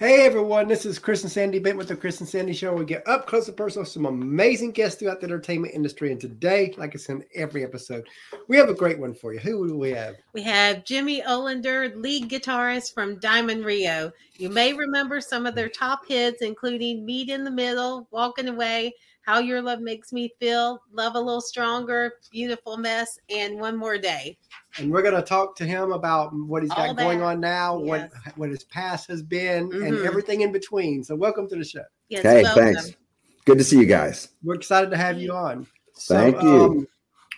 Hey everyone, this is Chris and Sandy Bent with the Chris and Sandy Show. We get up close and personal with some amazing guests throughout the entertainment industry. And today, like I said in every episode, we have a great one for you. Who do we have? We have Jimmy Olander, lead guitarist from Diamond Rio. You may remember some of their top hits, including Meet in the Middle, Walking Away, How Your Love Makes Me Feel, Love a Little Stronger, Beautiful Mess, and One More Day and we're going to talk to him about what he's got going on now, yes. what what his past has been, mm-hmm. and everything in between. So, welcome to the show. Yes, hey, welcome. thanks. Good to see you guys. We're excited to have you on. So, Thank you. Um,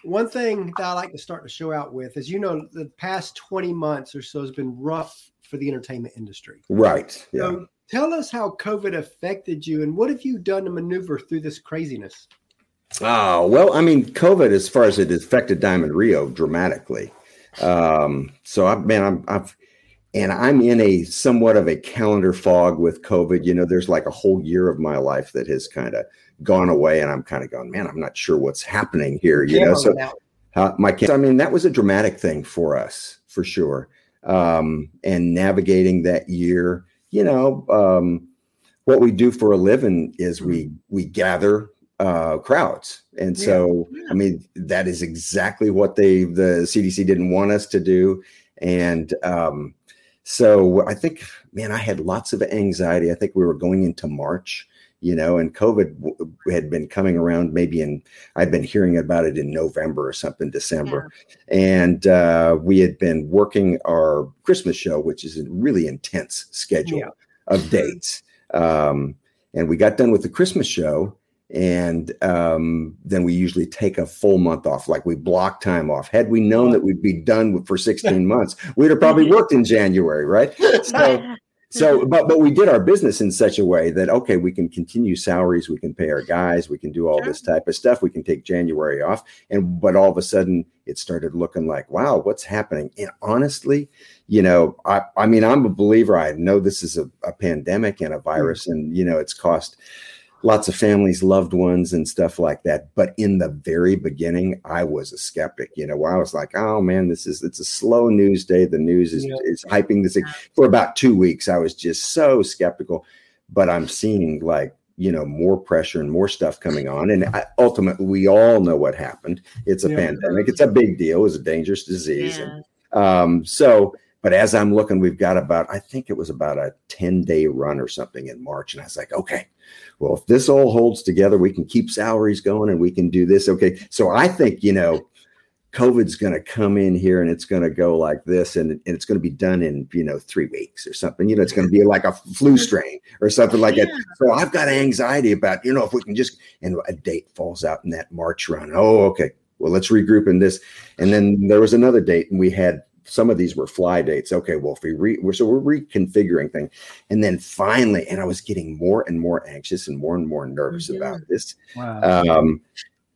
one thing that I like to start the show out with is, you know, the past twenty months or so has been rough for the entertainment industry. Right. Yeah. So tell us how COVID affected you, and what have you done to maneuver through this craziness? Oh, well, I mean, COVID, as far as it affected Diamond Rio dramatically. Um, so I, man, I'm, I've, and I'm in a somewhat of a calendar fog with COVID. You know, there's like a whole year of my life that has kind of gone away, and I'm kind of going, man, I'm not sure what's happening here. You know, so uh, my, I mean, that was a dramatic thing for us for sure. Um, and navigating that year, you know, um, what we do for a living is we we gather uh, crowds. And so, yeah. I mean, that is exactly what they, the CDC didn't want us to do. And um, so I think, man, I had lots of anxiety. I think we were going into March, you know, and COVID w- had been coming around maybe in, I'd been hearing about it in November or something, December. Yeah. And uh, we had been working our Christmas show, which is a really intense schedule yeah. of dates. Um, and we got done with the Christmas show and um, then we usually take a full month off like we block time off had we known that we'd be done for 16 months we'd have probably worked in january right so so mm-hmm. but but we did our business in such a way that okay we can continue salaries we can pay our guys we can do all this type of stuff we can take january off. And but all of a sudden it started looking like wow what's happening? And honestly you know i i mean i'm a believer. I know this is a, a pandemic and a mm. virus and you know it's cost lots of families, loved ones, and stuff like that. But in the very beginning, I was a skeptic. You know, I was like, "Oh man, this is it's a slow news day. The news is yeah. is hyping this thing." For about two weeks, I was just so skeptical. But I'm seeing like you know more pressure and more stuff coming on, and I, ultimately, we all know what happened. It's a yeah. pandemic. It's a big deal. It's a dangerous disease, yeah. and um, so but as I'm looking, we've got about, I think it was about a 10 day run or something in March. And I was like, okay, well, if this all holds together, we can keep salaries going and we can do this. Okay. So I think, you know, COVID's going to come in here and it's going to go like this and, and it's going to be done in, you know, three weeks or something. You know, it's going to be like a flu strain or something like yeah. that. So I've got anxiety about, you know, if we can just, and a date falls out in that March run. Oh, okay. Well, let's regroup in this. And then there was another date and we had some of these were fly dates. Okay, well, if we re, we're, so we're reconfiguring things, and then finally, and I was getting more and more anxious and more and more nervous mm-hmm. about this. Wow. Um,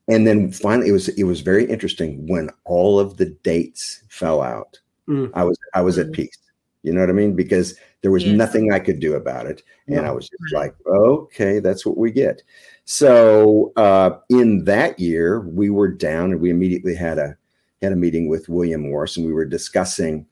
and then finally, it was it was very interesting when all of the dates fell out. Mm. I was I was mm. at peace. You know what I mean? Because there was yeah. nothing I could do about it, and no. I was just like, okay, that's what we get. So uh, in that year, we were down, and we immediately had a had a meeting with William Morris and we were discussing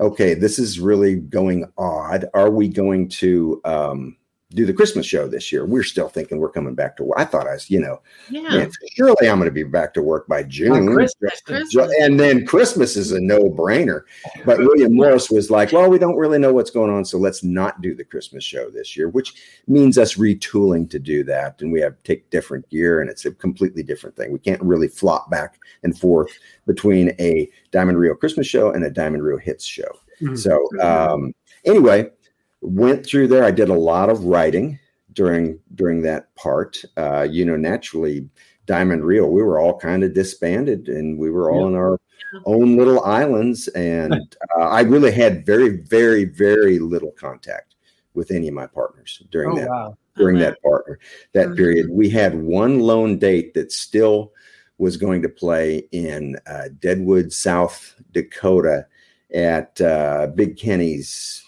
okay, this is really going odd. Are we going to um, do the Christmas show this year. We're still thinking we're coming back to work. I thought I was, you know, yeah. man, surely I'm going to be back to work by June. Christmas, Christmas. And then Christmas is a no brainer. But William Morris was like, well, we don't really know what's going on. So let's not do the Christmas show this year, which means us retooling to do that. And we have to take different gear and it's a completely different thing. We can't really flop back and forth between a Diamond Rio Christmas show and a Diamond Rio Hits show. Mm-hmm. So, um, anyway, went through there. I did a lot of writing during during that part. Uh, you know, naturally, Diamond Rio, we were all kind of disbanded, and we were all yeah. in our own little islands. And uh, I really had very, very, very little contact with any of my partners during oh, that wow. during uh-huh. that partner that mm-hmm. period. We had one lone date that still was going to play in uh, Deadwood, South Dakota, at uh, Big Kenny's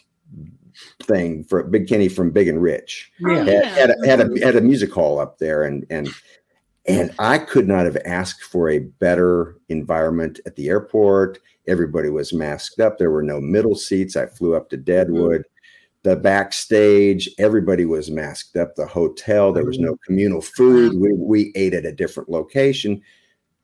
thing for Big Kenny from Big and Rich. Oh, yeah. Had, had, a, had, a, mm-hmm. had a music hall up there, and and and I could not have asked for a better environment at the airport. Everybody was masked up. There were no middle seats. I flew up to Deadwood, mm-hmm. the backstage, everybody was masked up. The hotel, there was mm-hmm. no communal food. We, we ate at a different location.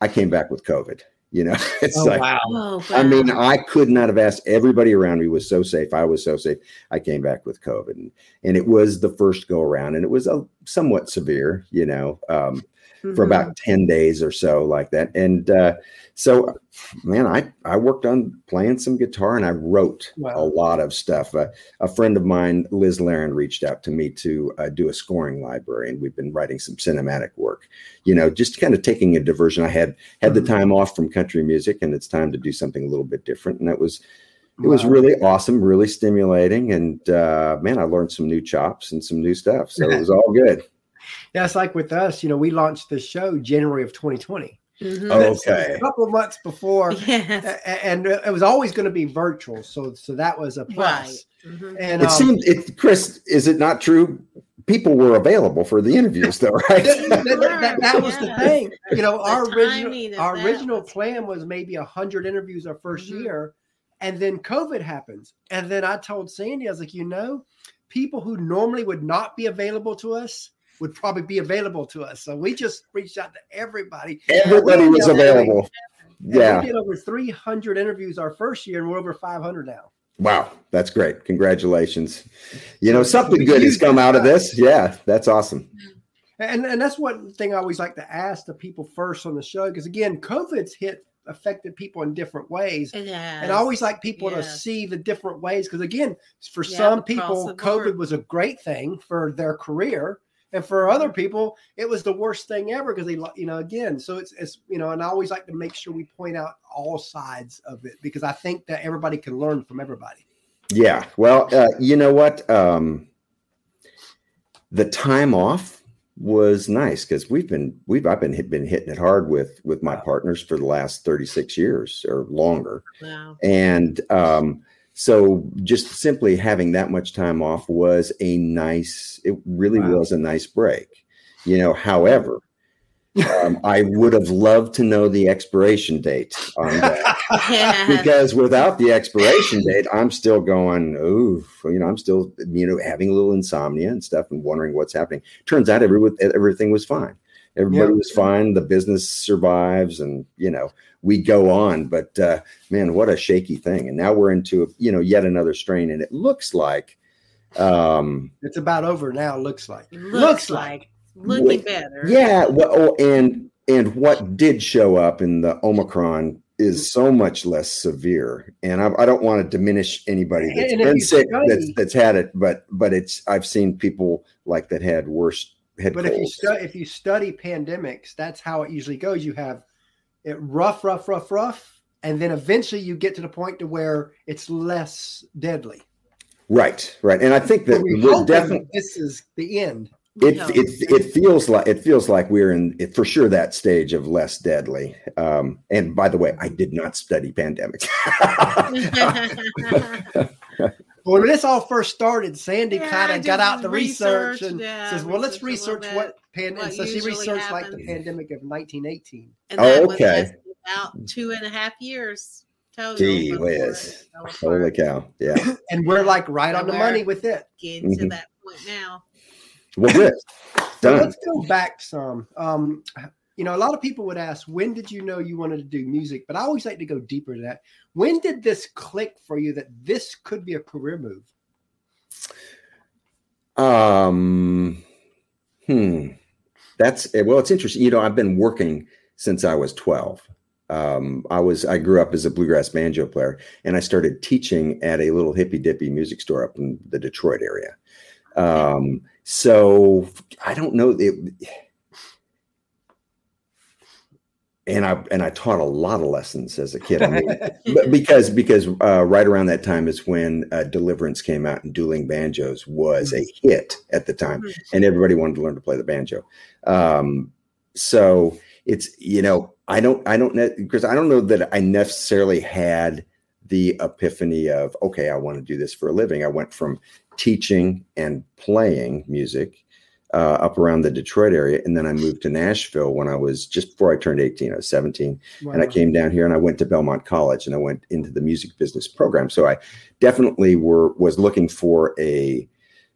I came back with COVID. You know, it's Oh, like, wow. Oh, I mean. I could not have asked. Everybody around me was so safe. I was so safe. I came back with COVID, and, and it was the first go around, and it was a somewhat severe, you know, um, for Mhm. about ten days or so, like that. And uh, so, man, I I worked on playing some guitar, and I wrote Wow. a lot of stuff. Uh, a friend of mine, Liz Laren, reached out to me to uh, do a scoring library, and we've been writing some cinematic work. You know, just kind of taking a diversion. I had had the Mhm. time off from country music, and it's time to do something a little bit different. And it was it was really awesome, really stimulating, and uh, man, I learned some new chops and some new stuff. So it was all good. Yeah, it's like with us, you know, we launched the show January of 2020. Mhm. Oh, Okay. A couple of months before. Yes. a- a- And it was always going to be virtual, so so that was a plus. Right. Mhm. And It um, seemed, it, Chris, is it not true? People were available for the interviews, though, right? that, that- that- that was the thing. You know, The our original our that original plan was maybe hundred interviews our 1st Mhm. year, and then COVID happens. And then I told Sandy, I was like, you know, people who normally would not be available to us would probably be available to us. So we just reached out to everybody. Everybody was ended up doing- available. and Yeah. we did over 300 interviews our first year, and we're over 500 now. Wow. That's great. Congratulations. You know, something good has come out of this. Yeah. That's awesome. And and that's one thing I always like to ask the people first on the show because again, COVID's hit affected people in different ways. It. And I always like people to see the different ways because again, for Yeah, some people, COVID board. was a great thing for their career, and for other people, it was the worst thing ever because they, lo- you know, again. So it's it's you know, and I always like to make sure we point out all sides of it because I think that everybody can learn from everybody. Yeah. Well, uh, you know what? Um, the time off was nice because we've been we've I've been hit, been hitting it hard with with my partners for the last 36 years or longer. Wow. And um, so just simply having that much time off was a nice, it really Wow. was a nice break. You know, however, um, I would have loved to know the expiration date on that Yeah. because without the expiration date, I'm still going, oh, you know, I'm still, you know, having a little insomnia and stuff and wondering what's happening. Turns out every, everything was fine. Everybody Yeah. was fine. The business survives and, you know, we go on. But uh, man, what a shaky thing. And now we're into, you know, yet another strain. And it looks like, um, it's about over now. Looks like. Looks, like. looking Wait, better. yeah. Well, oh, and, and what did show up in the Omicron is so much less severe. And I, I don't want to diminish anybody that's And been sick study- that's, that's had it, but, but it's, I've seen people like that had worse head But if you colds. study if you study pandemics, that's how it usually goes. You have it rough, rough, rough, rough, and then eventually you get to the point to where it's less deadly. right. Right. And I think that But we we're definitely, this is the end. it, No. it it feels like it feels like we're in it, for sure that stage of less deadly. Um, and by the way, I did not study pandemics. When this all first started, Sandy Yeah, kind of got out the research researched, and yeah, says, "Well, let's researched a little research what pandemic." what So she usually researched like the pandemic of 1918. and Oh, that was okay. just about two and a half years total. Gee whiz. Holy cow! Yeah. And we're like right So on the money with it. Getting to Mhm. that point now. Well, good. So let's go back some. Um, you know, a lot of people would ask, when did you know you wanted to do music? But I always like to go deeper to that. When did this click for you that this could be a career move? Um, hmm. That's eh, well. It's interesting. You know, I've been working since I was twelve. Um, I was I grew up as a bluegrass banjo player, and I started teaching at a little hippy dippy music store up in the Detroit area. Um, so I don't know. It, and I and I taught a lot of lessons as a kid. I mean, because because uh, right around that time is when uh, Deliverance came out and dueling banjos was a hit at the time, Mhm. and everybody wanted to learn to play the banjo. Um, so it's you know I don't I don't because I don't know that I necessarily had the epiphany of okay I want to do this for a living. I went from teaching and playing music uh, up around the Detroit area. And then I moved to Nashville when I was just before I turned 18. I was 17. Wow. And I came down here and I went to Belmont College and I went into the music business program. So I definitely were was looking for a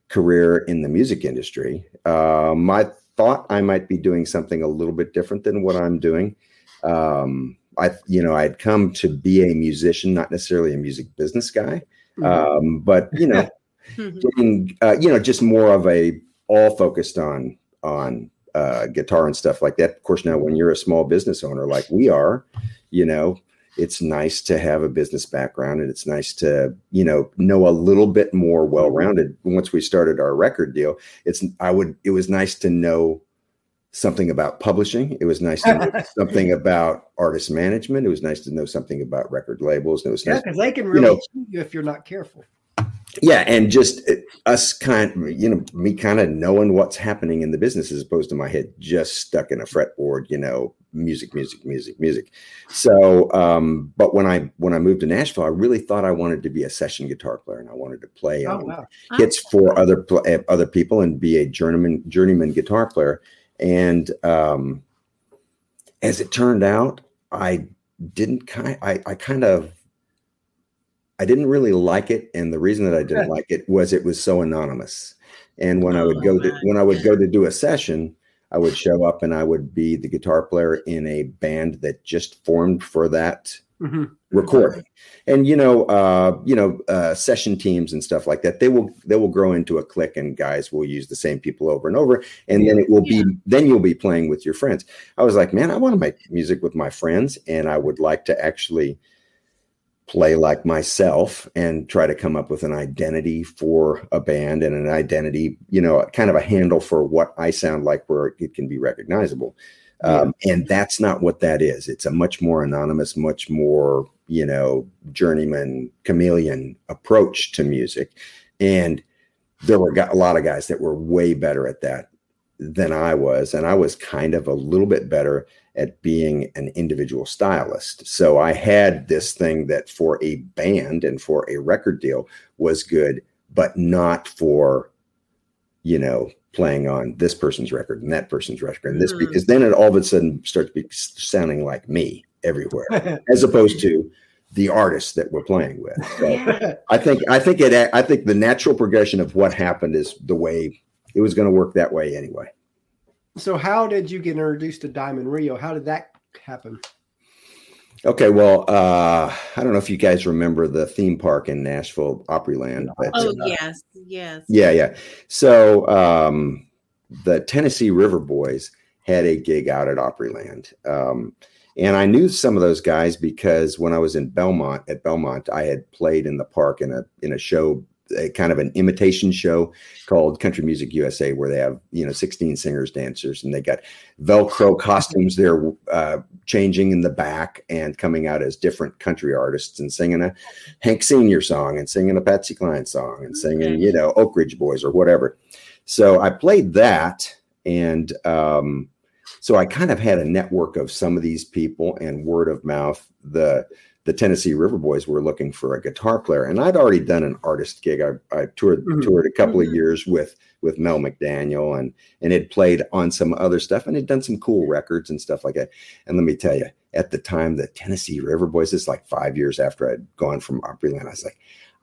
career in the music industry. Um, I thought I might be doing something a little bit different than what I'm doing. Um, I, you know, I'd come to be a musician, not necessarily a music business guy, mm-hmm. um, but you know, getting, uh, you know, just more of a all focused on on uh, guitar and stuff like that. Of course, now when you're a small business owner like we are, you know, it's nice to have a business background and it's nice to you know know a little bit more well rounded. Once we started our record deal, it's I would it was nice to know something about publishing. It was nice to know something about artist management. It was nice to know something about record labels. And it was yeah, because nice, they can really you know, you if you're not careful yeah and just uh, us kind you know me kind of knowing what's happening in the business as opposed to my head just stuck in a fretboard you know music music music music so um but when i when i moved to nashville i really thought i wanted to be a session guitar player and i wanted to play oh, wow. hits for other uh, other people and be a journeyman journeyman guitar player and um as it turned out i didn't kind I, I kind of I didn't really like it, and the reason that I didn't like it was it was so anonymous. And when oh, I would go to when I would go to do a session, I would show up and I would be the guitar player in a band that just formed for that mm-hmm. recording. And you know, uh, you know, uh, session teams and stuff like that. They will they will grow into a clique, and guys will use the same people over and over. And then it will yeah. be then you'll be playing with your friends. I was like, man, I want to make music with my friends, and I would like to actually play like myself and try to come up with an identity for a band and an identity, you know, kind of a handle for what I sound like where it can be recognizable. Um, and that's not what that is. It's a much more anonymous, much more, you know, journeyman chameleon approach to music. And there were a lot of guys that were way better at that than I was. And I was kind of a little bit better at being an individual stylist. So I had this thing that for a band and for a record deal was good, but not for, you know, playing on this person's record and that person's record and this mm-hmm. because then it all of a sudden starts be sounding like me everywhere as opposed to the artists that we're playing with. So. I think I think it I think the natural progression of what happened is the way it was going to work that way anyway. So, how did you get introduced to Diamond Rio? How did that happen? Okay, well, uh, I don't know if you guys remember the theme park in Nashville, Opryland. But, oh uh, yes, yes. Yeah, yeah. So um, the Tennessee River Boys had a gig out at Opryland, um, and I knew some of those guys because when I was in Belmont at Belmont, I had played in the park in a in a show a kind of an imitation show called Country Music USA, where they have you know 16 singers, dancers, and they got Velcro costumes. They're uh, changing in the back and coming out as different country artists and singing a Hank Senior song and singing a Patsy Cline song and singing you know Oak Ridge Boys or whatever. So I played that, and um, so I kind of had a network of some of these people and word of mouth. The the Tennessee River Boys were looking for a guitar player, and I'd already done an artist gig. I, I toured mm-hmm. toured a couple mm-hmm. of years with with Mel McDaniel, and and had played on some other stuff, and had done some cool records and stuff like that. And let me tell you, at the time, the Tennessee River Boys, is like five years after I'd gone from Opryland, I was like,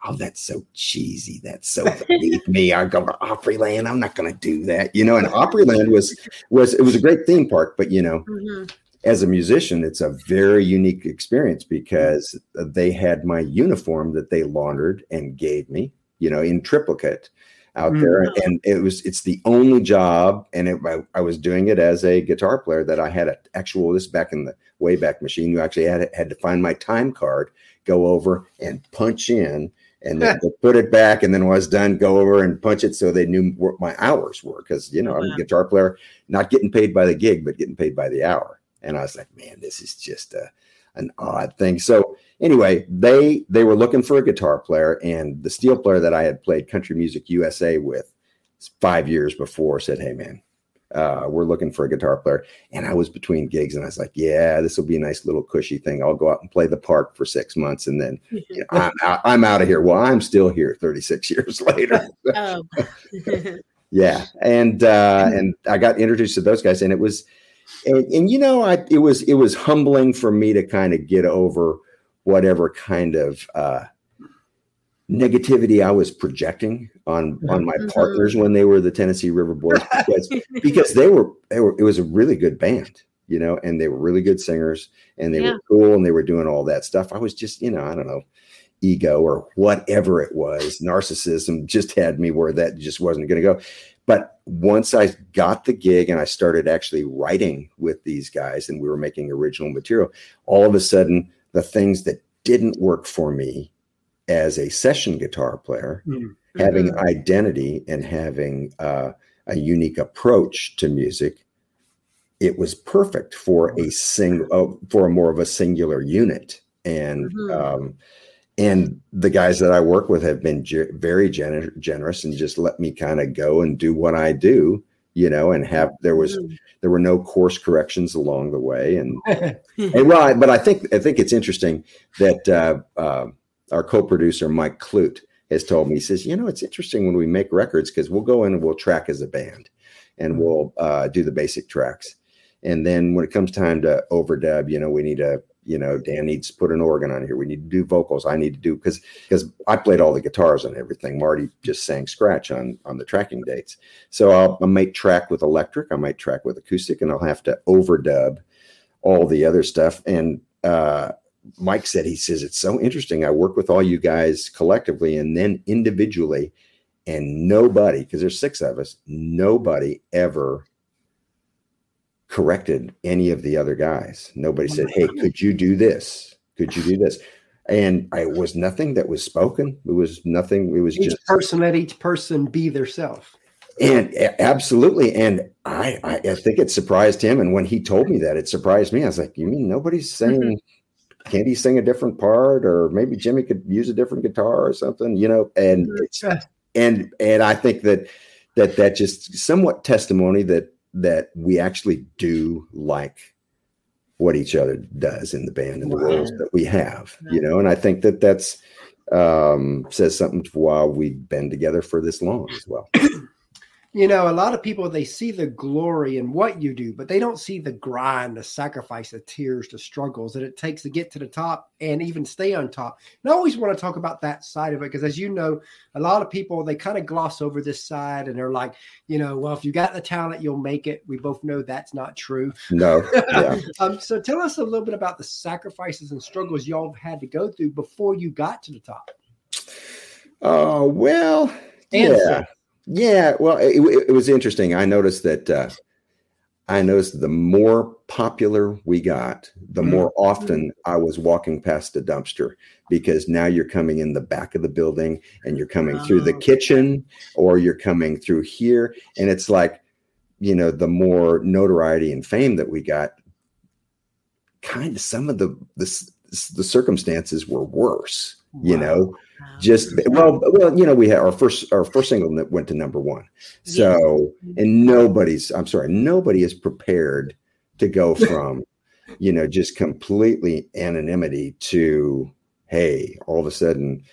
oh, that's so cheesy. That's so beneath me. I go to Opryland. I'm not going to do that, you know. And Opryland was was it was a great theme park, but you know, mm-hmm as a musician, it's a very unique experience because they had my uniform that they laundered and gave me, you know, in triplicate out mm-hmm. there. And it was, it's the only job. And it, I, I, was doing it as a guitar player that I had an actual, this back in the way back Machine, you actually had, had to find my time card, go over and punch in and then put it back. And then when I was done, go over and punch it so they knew what my hours were. Cause, you know, I'm a guitar player, not getting paid by the gig, but getting paid by the hour. And I was like, man, this is just a, an odd thing. So anyway, they they were looking for a guitar player, and the steel player that I had played Country Music USA with five years before said, "Hey, man, uh, we're looking for a guitar player." And I was between gigs, and I was like, "Yeah, this will be a nice little cushy thing. I'll go out and play the park for six months, and then you know, I'm out, I'm out of here." Well, I'm still here, 36 years later. oh. yeah, and uh, and I got introduced to those guys, and it was, and, and you know, I it was it was humbling for me to kind of get over whatever kind of uh, negativity I was projecting on on my Mhm. partners when they were the Tennessee River Boys because because they were they were it was a really good band, you know, and they were really good singers and they Yeah. were cool and they were doing all that stuff. I was just, you know, I don't know, ego or whatever it was, narcissism just had me where that just wasn't going to go. But once I got the gig and I started actually writing with these guys and we were making original material, all of a sudden the things that didn't work for me as a session guitar player Mm. having identity and having uh, a unique approach to music, it was perfect for a single, uh, for more of a singular unit. And Mhm. um, and the guys that I work with have been ge- very gener- generous and just let me kind of go and do what I do, you know. And have there was Mhm. there were no course corrections along the way, and and well, I- but I think I think it's interesting that uh, uh, our co-producer Mike Clute has told me. He says, you know, it's interesting when we make records because we'll go in and we'll track as a band, and Mhm. we'll uh, do the basic tracks, and then when it comes time to overdub, you know, we need a you know, Dan needs to put an organ on here. We need to do vocals. I need to do because because I played all the guitars and everything. Marty just sang scratch on on the tracking dates. So I'll, I might track with electric. I might track with acoustic, and I'll have to overdub all the other stuff. And uh, Mike said he says it's so interesting. I work with all you guys collectively and then individually, and nobody because there's six of us. Nobody ever corrected any of the other guys. Nobody said, "Hey, could you do this? Could you do this?" And I was nothing that was spoken. It was nothing. It was each just person let each person be their self. and absolutely. And I, I, I think it surprised him. And when he told me that, it surprised me. I was like, "You mean nobody's mm-hmm. saying?" Can't he sing a different part, or maybe Jimmy could use a different guitar or something, you know? And mm-hmm. it's and and I think that that that just somewhat testimony that that we actually do like what each other does in the band and the roles that we have, you know. And I think that that's um, says something to why we've been together for this long as well. You know, a lot of people they see the glory in what you do, but they don't see the grind, the sacrifice, the tears, the struggles that it takes to get to the top and even stay on top. And I always want to talk about that side of it because, as you know, a lot of people they kind of gloss over this side and they're like, you know, well, if you got the talent, you'll make it. We both know that's not true. No, yeah. um, so tell us a little bit about the sacrifices and struggles y'all had to go through before you got to the top. Oh well, And yeah, yeah. Well, it, it- was interesting. I noticed that. Uh, I noticed the more popular we got, the Mhm. more often I was walking past a dumpster because now you're coming in the back of the building and you're coming through the Oh. kitchen or you're coming through here, and it's like, you know, the more notoriety and fame that we got, kind of some of the the, the circumstances were worse. You Wow. know, Wow. just well well you know we had our first our first single that went to number one so mm-hmm. and nobody's i'm sorry nobody is prepared to go from you know just completely anonymity to hey all of a sudden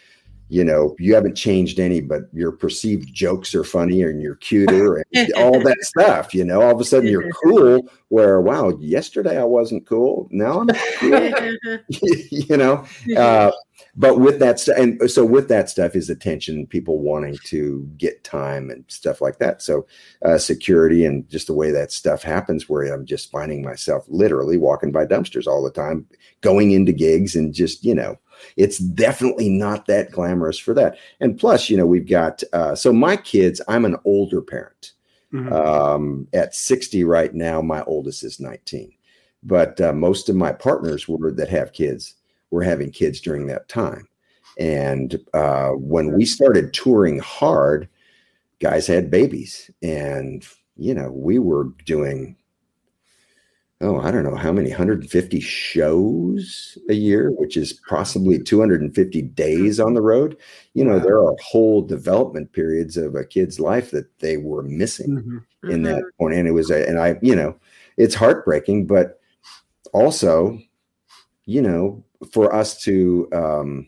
you know you haven't changed any but your perceived jokes are funnier and you're cuter and all that stuff you know all of a sudden you're cool where wow yesterday i wasn't cool. Now i'm cool. You know uh, but with that stuff, and so with that stuff is attention, people wanting to get time and stuff like that. So uh, security and just the way that stuff happens, where I'm just finding myself literally walking by dumpsters all the time, going into gigs, and just you know, it's definitely not that glamorous for that. And plus, you know, we've got uh, so my kids. I'm an older parent. Mhm. Um, at 60 right now, my oldest is 19. But uh, most of my partners were that have kids were having kids during that time. And uh, when we started touring hard, guys had babies. And, you know, we were doing, oh, I don't know how many, 150 shows a year, which is possibly 250 days on the road. You know, Wow. there are whole development periods of a kid's life that they were missing Mhm. in that Mm-hmm. point. And it was, a, and I, you know, it's heartbreaking, but also, you know, for us to, um,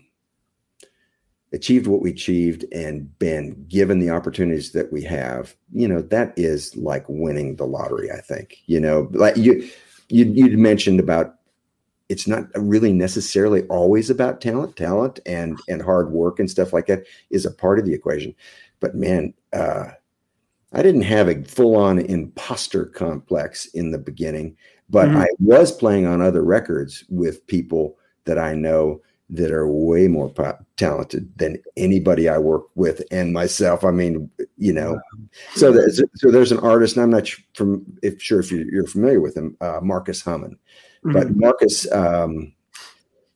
achieved what we achieved and been given the opportunities that we have, you know, that is like winning the lottery, I think. You know, like you you you mentioned about it's not really necessarily always about talent. Talent and and hard work and stuff like that is a part of the equation. But man, uh I didn't have a full-on imposter complex in the beginning, but mm-hmm. I was playing on other records with people that I know that are way more po- talented than anybody I work with and myself. I mean, you know, so there's, so there's an artist, and I'm not from if sure if you're, familiar with him, uh, Marcus Hummon, mm-hmm. but Marcus, um,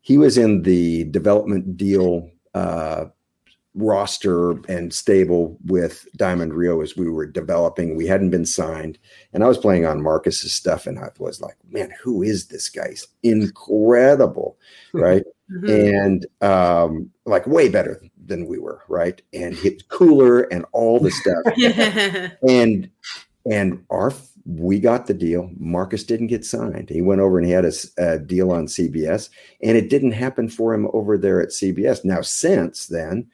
he was in the development deal uh, roster and stable with Diamond Rio as we were developing. We hadn't been signed, and I was playing on Marcus's stuff, and I was like, "Man, who is this guy? He's incredible, right?" Mm-hmm. And um, like way better than we were, right? And hit cooler and all the stuff, and and our we got the deal. Marcus didn't get signed. He went over and he had a, a, deal on CBS, and it didn't happen for him over there at CBS. Now, since then,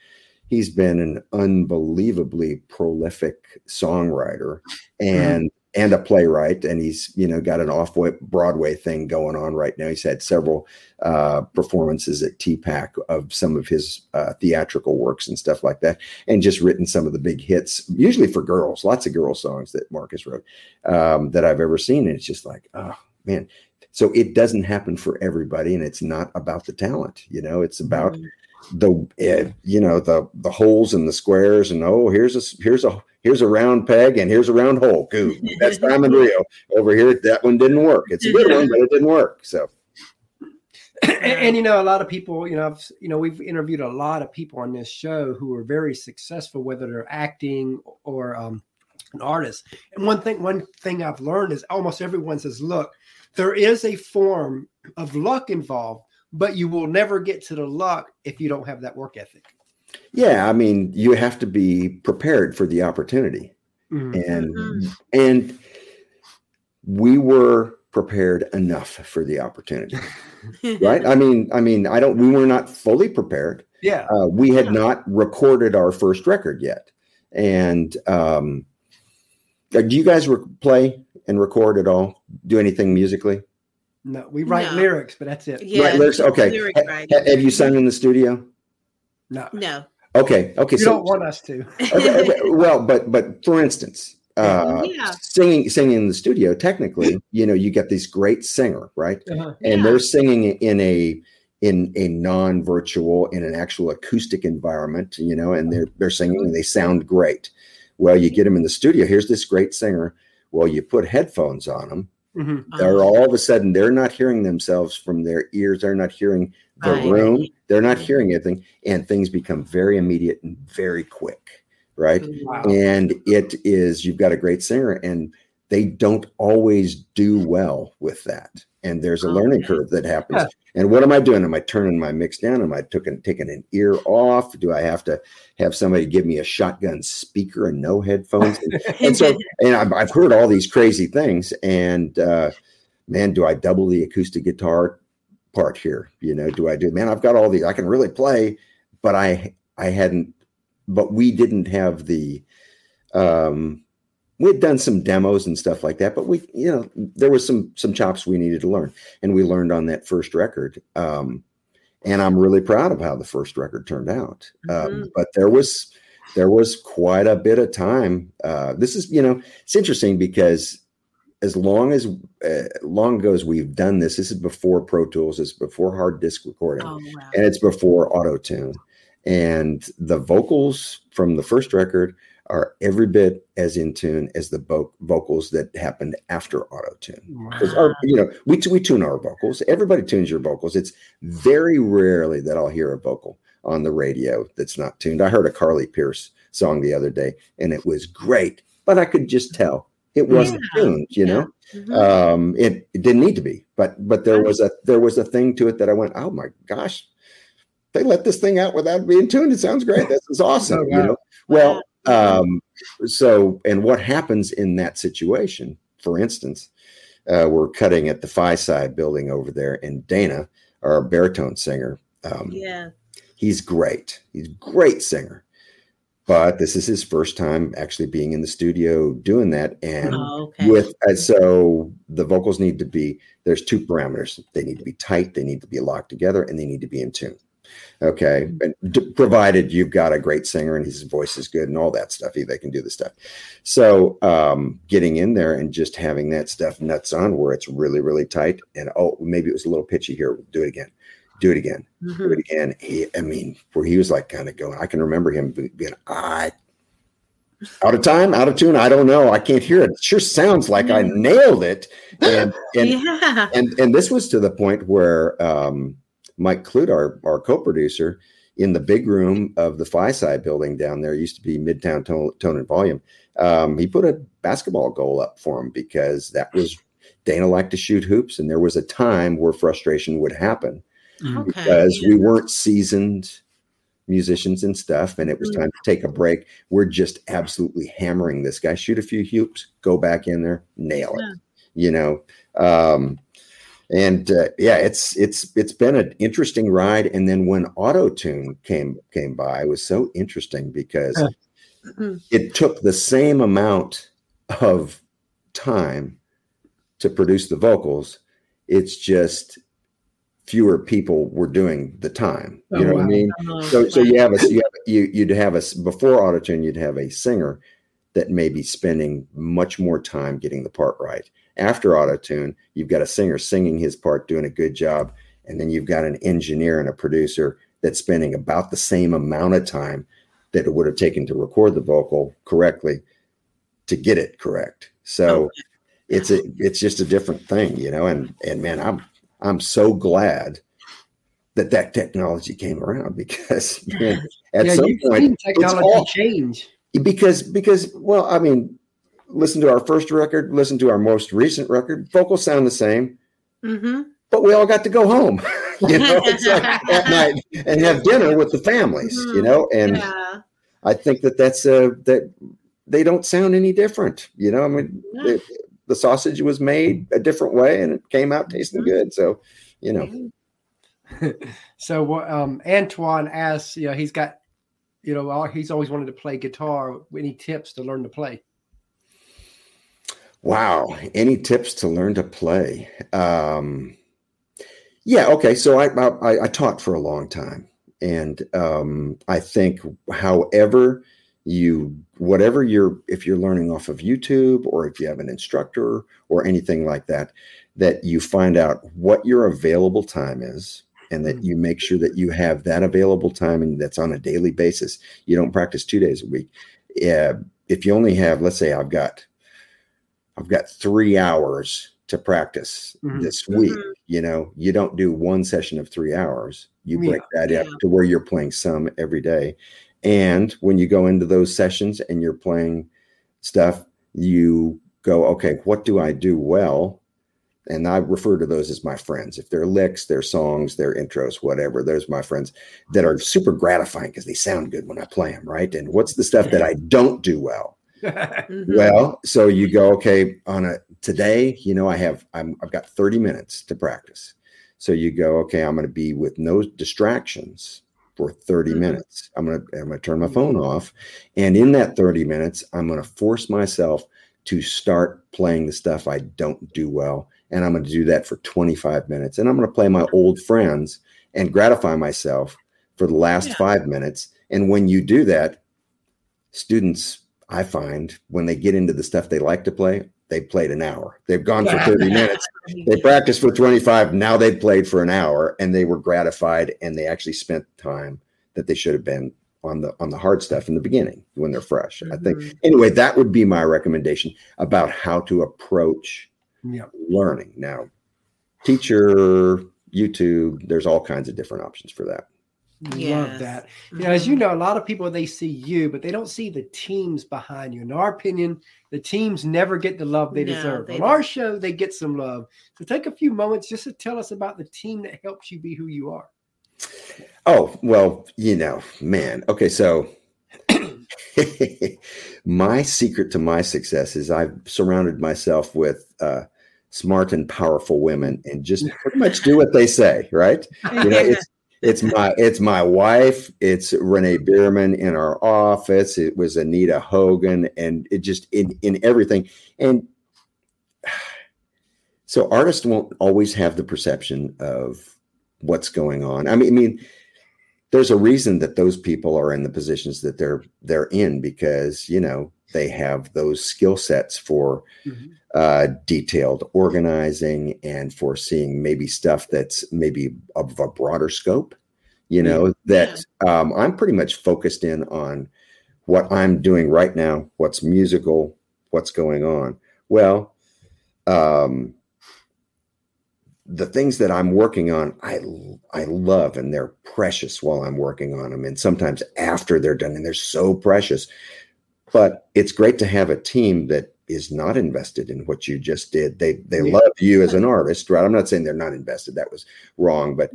he's been an unbelievably prolific songwriter and mm-hmm. And a playwright and he's you know got an off broadway thing going on right now. He's had several uh, performances at tpac of some of his uh, theatrical works and stuff like that and just written some of the big hits usually for girls lots of girl songs that marcus wrote um, that i've ever seen and it's just like oh man. So it doesn't happen for everybody and it's not about the talent you know? It's about mm-hmm. the uh, you know the the holes and the squares and oh here's a here's a here's a round peg and here's a round hole. Goo. That's Diamond Rio over here. That one didn't work. It's a good one, but it didn't work. So. And, and, you know, a lot of people, you know, I've, you know, we've interviewed a lot of people on this show who are very successful, whether they're acting or um, an artist. And one thing, one thing I've learned is almost everyone says, "Look, there is a form of luck involved, but you will never get to the luck if you don't have that work ethic. Yeah, I mean, you have to be prepared for the opportunity. Mm-hmm. And mm-hmm. and we were prepared enough for the opportunity. right? I mean, I mean, I don't we were not fully prepared. Yeah. Uh, we had yeah. not recorded our first record yet. And um uh, do you guys re- play and record at all? Do anything musically? No, we write no. lyrics, but that's it. Yeah, write lyrics. Okay. Lyric ha- have you sung in the studio? No. No. Okay. Okay. You so, don't want us to. okay, okay, well, but but for instance, uh, yeah. singing singing in the studio, technically, you know, you get this great singer, right? Uh-huh. And yeah. they're singing in a in a non-virtual, in an actual acoustic environment, you know, and they're they're singing and they sound great. Well, you get them in the studio. Here's this great singer. Well, you put headphones on them Mm-hmm. They're all of a sudden they're not hearing themselves from their ears. They're not hearing the right. room. They're not hearing anything, and things become very immediate and very quick, right? Wow. And it is you've got a great singer, and they don't always do well with that and there's a learning curve that happens. And what am I doing? Am I turning my mix down? Am I taking taking an ear off? Do I have to have somebody give me a shotgun speaker and no headphones? And, and so, and I've, I've, heard all these crazy things. And uh, man, do I double the acoustic guitar part here? You know, do I do? Man, I've got all the. I can really play, but I I hadn't. But we didn't have the. Um, we'd done some demos and stuff like that, but we, you know, there was some some chops we needed to learn, and we learned on that first record. Um, and I'm really proud of how the first record turned out. Um, mm-hmm. Um, but there was there was quite a bit of time. Uh, this is, you know, it's interesting because as long as uh, long ago as we've done this, this is before Pro Tools, it's before hard disk recording, oh, wow. and it's before Auto Tune. And the vocals from the first record are every bit as in tune as the vo- vocals that happened after auto tune. Because wow. you know, we we tune our vocals. Everybody tunes your vocals. It's very rarely that I'll hear a vocal on the radio that's not tuned. I heard a Carly Pearce song the other day, and it was great, but I could just tell it wasn't yeah. tuned. You know, mm-hmm. um, it, it didn't need to be, but but there was a there was a thing to it that I went, oh my gosh. They let this thing out without being tuned. It sounds great. This is awesome. Oh, wow. You know, well, um, so, and what happens in that situation? For instance, uh, we're cutting at the Phi Side building over there, and Dana, our baritone singer, um, yeah, He's great. He's a great singer. But this is his first time actually being in the studio doing that. And Oh, okay. with uh, so the vocals need to be there's two parameters. They need to be tight, they need to be locked together, and they need to be in tune. Okay, and d- provided you've got a great singer and his voice is good and all that stuff, they can do the stuff. So um, getting in there and just having that stuff nuts on where it's really really tight and oh maybe it was a little pitchy here. Do it again. Do it again. Do Mhm. it again. He, I mean, where he was like kind of going. I can remember him being I out of time, out of tune. I don't know. I can't hear it. It sure sounds like I nailed it. And and yeah. and and this was to the point where um, Mike Clute, our our co-producer, in the big room of the Side building down there, used to be Midtown Tone, Tone and Volume. Um, he put a basketball goal up for him because that was Dana liked to shoot hoops, and there was a time where frustration would happen Okay. because we weren't seasoned musicians and stuff, and it was Mm. time to take a break. We're just absolutely hammering this guy. Shoot a few hoops, go back in there, nail it. Yeah. You know, um, and uh, yeah, it's it's it's been an interesting ride. And then when Auto Tune came came by, it was so interesting because Huh. Mhm. it took the same amount of time to produce the vocals. It's just fewer people were doing the time. Oh, you Oh, know what I mean? Oh, So, so you have a you have, you you'd have a before autotune you'd have a singer that may be spending much more time getting the part right. After autotune, you've got a singer singing his part, doing a good job, and then you've got an engineer and a producer that's spending about the same amount of time that it would have taken to record the vocal correctly to get it correct. So oh, Okay. it's a it's just a different thing, you know. And and man, I'm I'm so glad that that technology came around because man, at yeah, some point seen it's technology all- change. because because well, I mean, listen to our first record, listen to our most recent record, vocals sound the same, Mhm. but we all got to go home, you know, it's like at night and have dinner with the families, you know, and yeah. I think that that's uh that they don't sound any different, you know. I mean, Yeah. the, the sausage was made a different way and it came out tasting Mm-hmm. good, so you know. So um, Antoine asks, you know, he's got, you know, he's always wanted to play guitar. Any tips to learn to play? Wow. Any tips to learn to play? Um, yeah. Okay. So I, I, I taught for a long time. And um, I think, however, you, whatever you're, if you're learning off of YouTube or if you have an instructor or anything like that, that you find out what your available time is and that you make sure that you have that available time and that's on a daily basis. You don't practice two days a week. Yeah. If you only have, let's say I've got I've got three hours to practice Mhm. this week. Mhm. You know, you don't do one session of three hours. You break that up Yeah. to where you're playing some every day. And when you go into those sessions and you're playing stuff, you go, okay, what do I do well? And I refer to those as my friends. If they're licks, they're songs, they're intros, whatever, those are my friends that are super gratifying because they sound good when I play them, right? And what's the stuff that I don't do well? Mhm. Well, so you go, okay, on a today, you know, I have I'm I've got 30 minutes to practice. So you go, okay, I'm gonna be with no distractions for 30 Mhm. minutes. I'm gonna I'm gonna turn my phone off. And in that 30 minutes, I'm gonna force myself to start playing the stuff I don't do well. And I'm gonna do that for 25 minutes. And I'm gonna play my old friends and gratify myself for the last Yeah. five minutes. And when you do that, students I find when they get into the stuff they like to play, they played an hour. They've gone for 30 minutes. They practiced for 25. Now they've played for an hour and they were gratified and they actually spent time that they should have been on the on the hard stuff in the beginning when they're fresh. I think Mhm. anyway, that would be my recommendation about how to approach yeah. learning. Now, teacher, YouTube, there's all kinds of different options for that. Love that. You know, as you Mhm. know, a lot of people they see you, but they don't see the teams behind you. In our opinion, the teams never get the love they No, deserve. they On don't. our show, they get some love. So take a few moments just to tell us about the team that helps you be who you are. Oh, well, you know, man. Okay, so my secret to my success is I've surrounded myself with uh, smart and powerful women and just pretty much do what they say, right? You know, it's it's my it's my wife. It's Renee Bierman in our office. It was Anita Hogan, and it just in in everything. And so artists won't always have the perception of what's going on. I mean, I mean, there's a reason that those people are in the positions that they're they're in because you know they have those skill sets for mm-hmm. uh, detailed organizing and for seeing maybe stuff that's maybe of a broader scope. You know yeah. that um, I'm pretty much focused in on what I'm doing right now, what's musical, what's going on. Well, um, the things that I'm working on, I I love and they're precious while I'm working on them, and sometimes after they're done, and they're so precious. But it's great to have a team that is not invested in what you just did. They they yeah. love you as an artist, right? I'm not saying they're not invested. That was wrong, but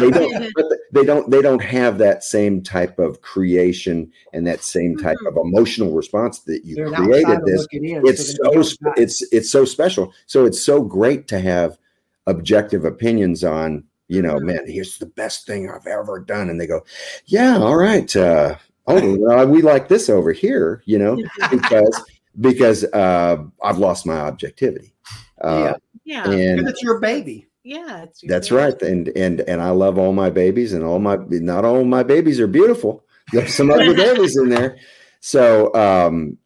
they don't. but they don't. They don't have that same type of creation and that same type mm-hmm. of emotional response that you they're created. This in, it's so, so it's it's so special. So it's so great to have objective opinions on, you know, mm-hmm. man, here's the best thing I've ever done. And they go, yeah, all right. Uh, oh, well, we like this over here, you know, because because uh, I've lost my objectivity. Uh, yeah, yeah, and it's your baby. Yeah, that's baby. right. And and and I love all my babies, and all my not all my babies are beautiful. There's some other babies in there. So um,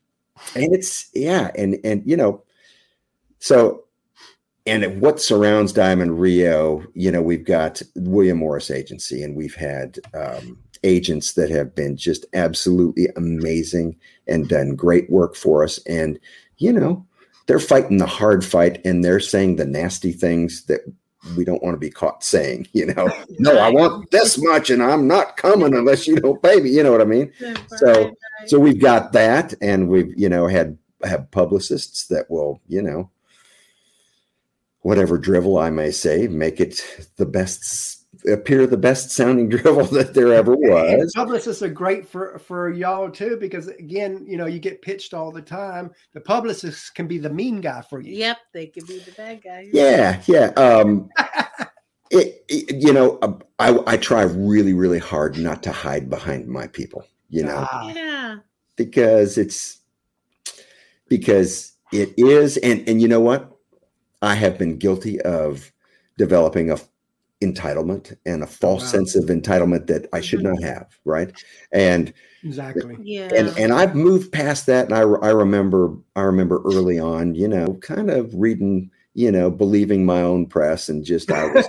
and it's yeah, and and you know, so and what surrounds Diamond Rio, you know, we've got William Morris Agency, and we've had um, agents that have been just absolutely amazing and done great work for us. And, you know, they're fighting the hard fight and they're saying the nasty things that we don't want to be caught saying, you know, no, I want this much and I'm not coming unless you don't pay me. You know what I mean? So, so we've got that and we've, you know, had, have publicists that will, you know, whatever drivel I may say, make it the best appear the best sounding drivel that there ever was. And publicists are great for for y'all too because again, you know, you get pitched all the time. The publicists can be the mean guy for you. Yep, they can be the bad guy. Yeah, yeah. Um, it, it, you know, um, I I try really really hard not to hide behind my people. You know, ah. yeah, because it's because it is, and and you know what I have been guilty of developing a entitlement and a false wow. sense of entitlement that I should not mm-hmm. have, right? And exactly, yeah. And and I've moved past that, and I I remember I remember early on, you know, kind of reading you know, believing my own press and just I was,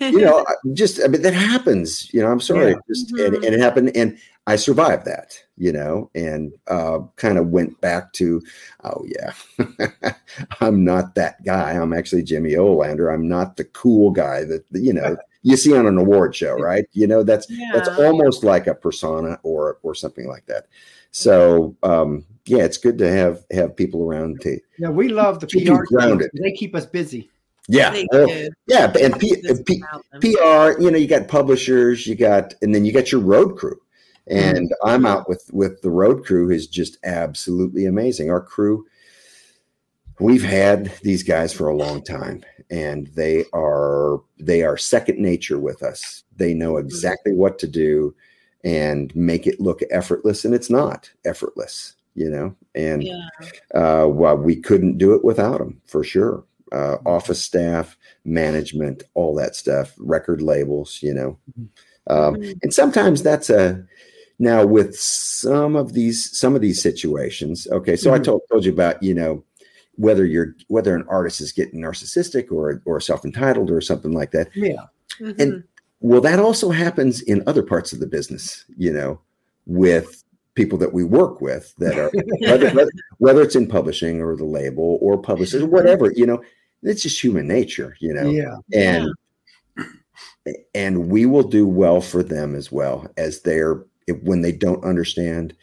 you know, just I mean that happens. You know, I'm sorry, yeah. just mm-hmm. and, and, it happened, and I survived that. You know, and uh, kind of went back to, oh yeah, I'm not that guy. I'm actually Jimmy Olander. I'm not the cool guy that you know you see on an award show, right? You know, that's yeah. that's almost like a persona or or something like that. So um, yeah, it's good to have have people around to. Yeah, we love the PR. Grounded. They keep us busy. Yeah, yeah, and P, P, PR. You know, you got publishers, you got, and then you got your road crew. And mm-hmm. I'm out with with the road crew is just absolutely amazing. Our crew, we've had these guys for a long time, and they are they are second nature with us. They know mm-hmm. exactly what to do and make it look effortless, and it's not effortless you know, and yeah. uh, well, we couldn't do it without them for sure. Uh, mm-hmm. office staff, management, all that stuff, record labels, you know, um, mm-hmm. and sometimes that's a now with some of these some of these situations. Okay, so mm-hmm. I told told you about you know whether you're whether an artist is getting narcissistic or or self entitled or something like that. Yeah, and mm-hmm. well, that also happens in other parts of the business. You know, with people that we work with that are whether, whether, it's in publishing or the label or publishers or whatever you know it's just human nature you know yeah and yeah. and we will do well for them as well as they're when they don't understand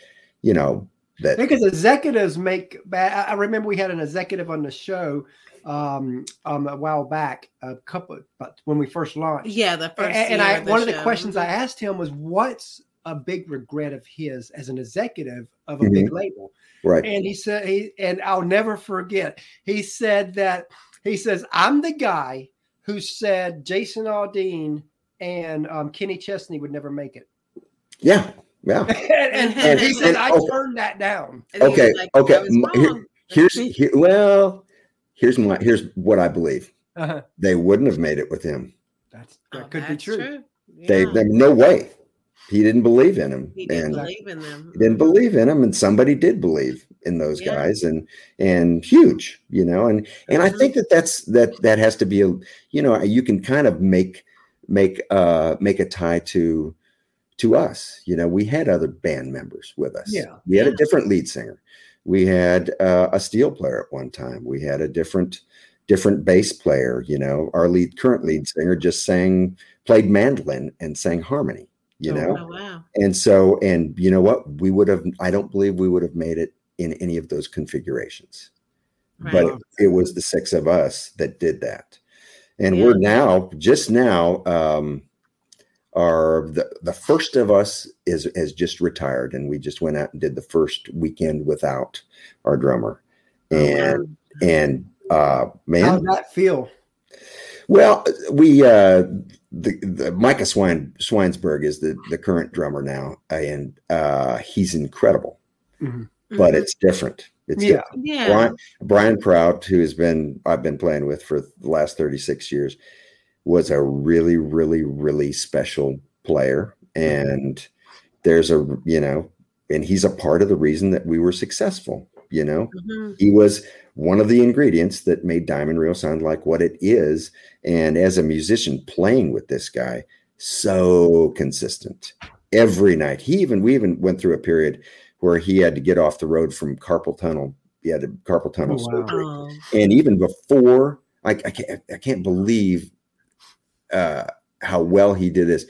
you know that because executives make bad i remember we had an executive on the show um, um a while back a couple but when we first launched yeah the first and, and i one of the questions i asked him was what's a big regret of his as an executive of a mm-hmm. big label. Right. And he said he and I'll never forget. He said that he says I'm the guy who said Jason Aldean and um, Kenny Chesney would never make it. Yeah, yeah. and, and he said, I oh. turned that down. And he was Okay, like, okay, here- Here's here, well, here's my here's what I believe. Uh-huh. They wouldn't have made it with him. That's Oh, that could be that's true. They, Yeah. they no way. He didn't believe in him, he didn't and believe in them. he didn't believe in him, and somebody did believe in those Yeah. guys, and and huge, you know, and and I Mhm. think that that's that that has to be a you know you can kind of make make uh make a tie to to us you know we had other band members with us. Yeah. we had a different lead singer. We had uh, a steel player at one time. We had a different different bass player you know. Our lead current lead singer just sang played mandolin and sang harmony you Oh, know? Oh wow. and so and you know what? We would have i don't believe we would have made it in any of those configurations. Right. but it, it was the six of us that did that. And we're now just now um are the the first of us is has just retired and we just went out and did the first weekend without our drummer and and uh man How'd that feel? well we uh the, the Micah Swine Schweinsberg is the the current drummer now and uh he's incredible but Mhm. it's different it's Yeah. different. yeah. Brian, Brian Prout, who has been I've been playing with for the last 36 years, was a really, really, really special player. And there's a you know, and he's a part of the reason that we were successful. You know, Mhm. he was one of the ingredients that made Diamond Rio sound like what it is. And as a musician playing with this guy, so consistent every night. He even we even went through a period where he had to get off the road from carpal tunnel. He had a carpal tunnel Oh, wow. surgery, and even before, I, I can't I can't believe uh, how well he did this.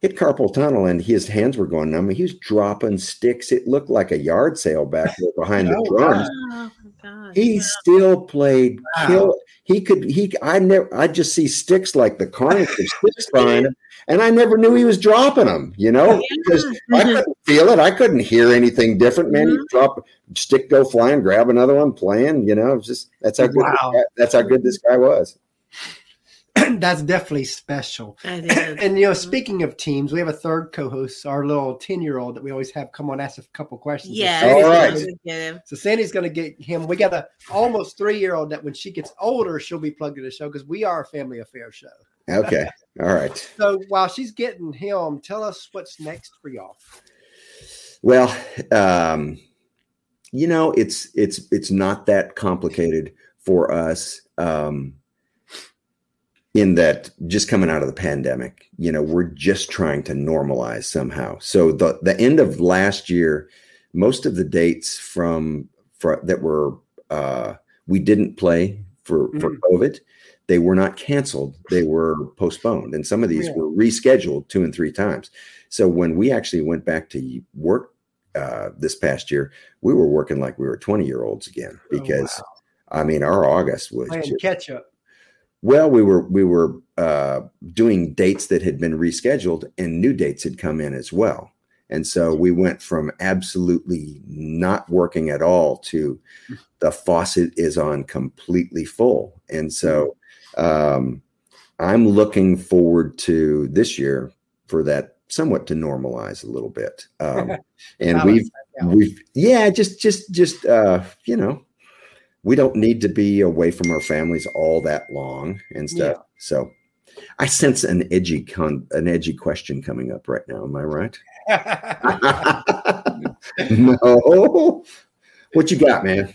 Hit carpal tunnel, and his hands were going numb. He was dropping sticks. It looked like a yard sale back there behind the Oh, drums. oh God. He still played Wow. kill. He could he I never I just see sticks like the carnage of sticks behind him, and I never knew he was dropping them, you know, because I couldn't feel it. I couldn't hear anything different. Man, Mm-hmm. he drop stick go flying, grab another one, playing, you know, just that's how good Wow. guy, that's how good this guy was. That's definitely special. It is. And you know, speaking of teams, we have a third co-host, our little ten-year-old that we always have come on ask a couple questions. yeah. So Sandy's right. gonna- get him. So Sandy's going to get him. We got a almost three-year-old that when she gets older, she'll be plugged into the show because we are a family affair show. Okay. All right. So while she's getting him, tell us what's next for y'all. Well, um, you know, it's it's it's not that complicated for us. Um, in that just coming out of the pandemic, you know, we're just trying to normalize somehow. So the the end of last year, most of the dates from for, that were uh, we didn't play for for Mhm. COVID, they were not canceled; they were postponed, and some of these Yeah. were rescheduled two and three times. So when we actually went back to work uh, this past year, we were working like we were twenty year olds again Oh, because wow. I mean our August was just- catch up. Well, we were we were uh, doing dates that had been rescheduled, and new dates had come in as well. And so we went from absolutely not working at all to the faucet is on completely full. And so um, I'm looking forward to this year for that somewhat to normalize a little bit. Um, and we've we've yeah, just just just uh, you know, we don't need to be away from our families all that long and stuff. So I sense an edgy con an edgy question coming up right now. Am I right? no. What you got, man?